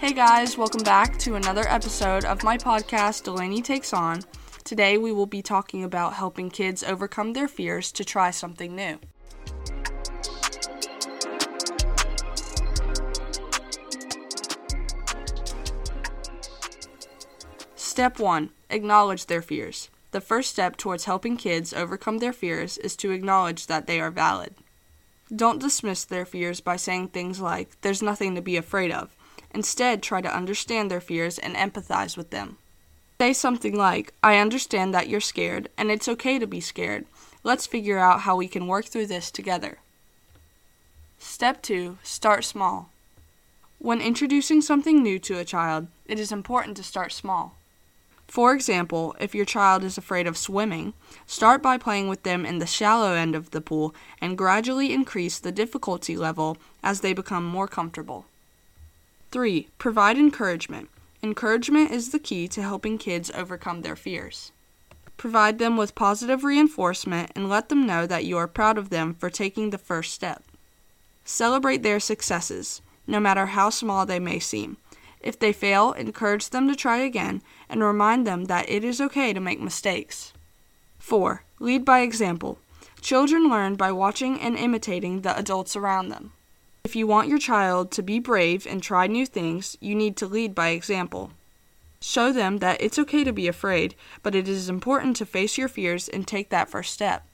Hey guys, welcome back to another episode of my podcast, Delaney Takes On. Today we will be talking about helping kids overcome their fears to try something new. Step 1 Acknowledge their fears. The first step towards helping kids overcome their fears is to acknowledge that they are valid. Don't dismiss their fears by saying things like, there's nothing to be afraid of. Instead, try to understand their fears and empathize with them. Say something like, I understand that you're scared, and it's okay to be scared. Let's figure out how we can work through this together. Step 2 Start small. When introducing something new to a child, it is important to start small. For example, if your child is afraid of swimming, start by playing with them in the shallow end of the pool and gradually increase the difficulty level as they become more comfortable. 3. Provide encouragement. Encouragement is the key to helping kids overcome their fears. Provide them with positive reinforcement and let them know that you are proud of them for taking the first step. Celebrate their successes, no matter how small they may seem. If they fail, encourage them to try again and remind them that it is okay to make mistakes. 4. Lead by example. Children learn by watching and imitating the adults around them. If you want your child to be brave and try new things, you need to lead by example. Show them that it's okay to be afraid, but it is important to face your fears and take that first step.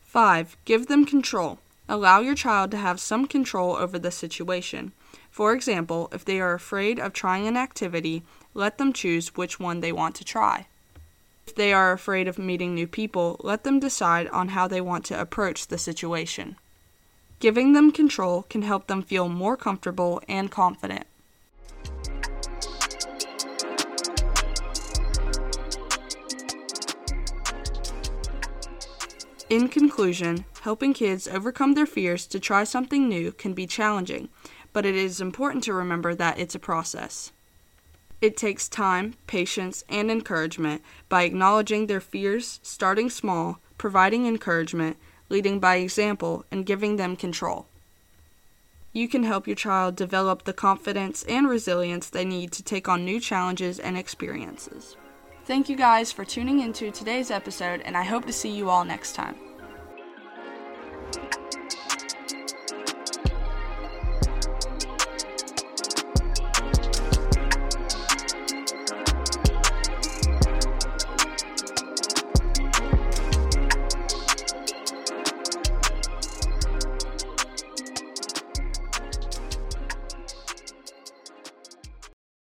5. Give them control. Allow your child to have some control over the situation. For example, if they are afraid of trying an activity, let them choose which one they want to try. If they are afraid of meeting new people, let them decide on how they want to approach the situation. Giving them control can help them feel more comfortable and confident. In conclusion, helping kids overcome their fears to try something new can be challenging, but it is important to remember that it's a process. It takes time, patience, and encouragement by acknowledging their fears, starting small, providing encouragement, leading by example, and giving them control. You can help your child develop the confidence and resilience they need to take on new challenges and experiences. Thank you guys for tuning into today's episode, and I hope to see you all next time.